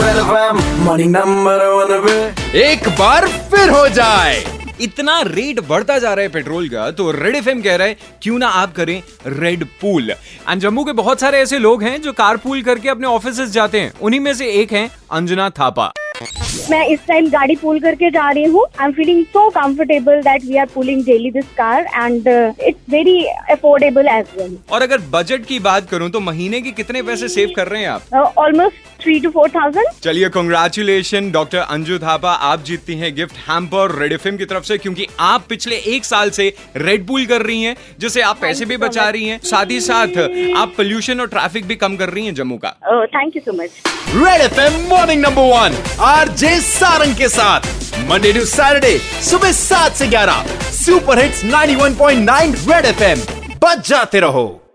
morning number one पे एक बार फिर हो जाए। इतना रेट बढ़ता जा रहा है पेट्रोल का तो रेड एफ़ कह रहा है क्यों ना आप करें रेड पूल एंड जम्मू के बहुत सारे ऐसे लोग हैं जो कार पूल करके अपने ऑफ़िस जाते हैं। उन्हीं में से एक है अंजना थापा। मैं इस टाइम गाड़ी पुल करके जा रही हूँ। I am feeling so comfortable that we are pooling daily this car and very affordable as well और अगर बजट की बात करूँ तो महीने के कितने पैसे सेव कर रहे हैं आप? Almost three to four thousand चलिए कॉन्ग्रेचुलेशन डॉक्टर अंजू थापा आप जीतती हैं गिफ्ट हैम्पर रेड एफ़ की तरफ़ से क्योंकि आप पिछले एक साल से रेड पूल कर रही हैं जिससे आप पैसे भी बचा रही हैं साथ ही साथ आप पोल्यूशन और ट्रैफ़िक भी कम कर रही हैं जम्मू का। Thank you so much red FM morning number one R J Sarang के साथ मंडे टू सैटरडे सुबह सात से ग्यारह। Super hits 91.9 red FM. बच जाते रहो।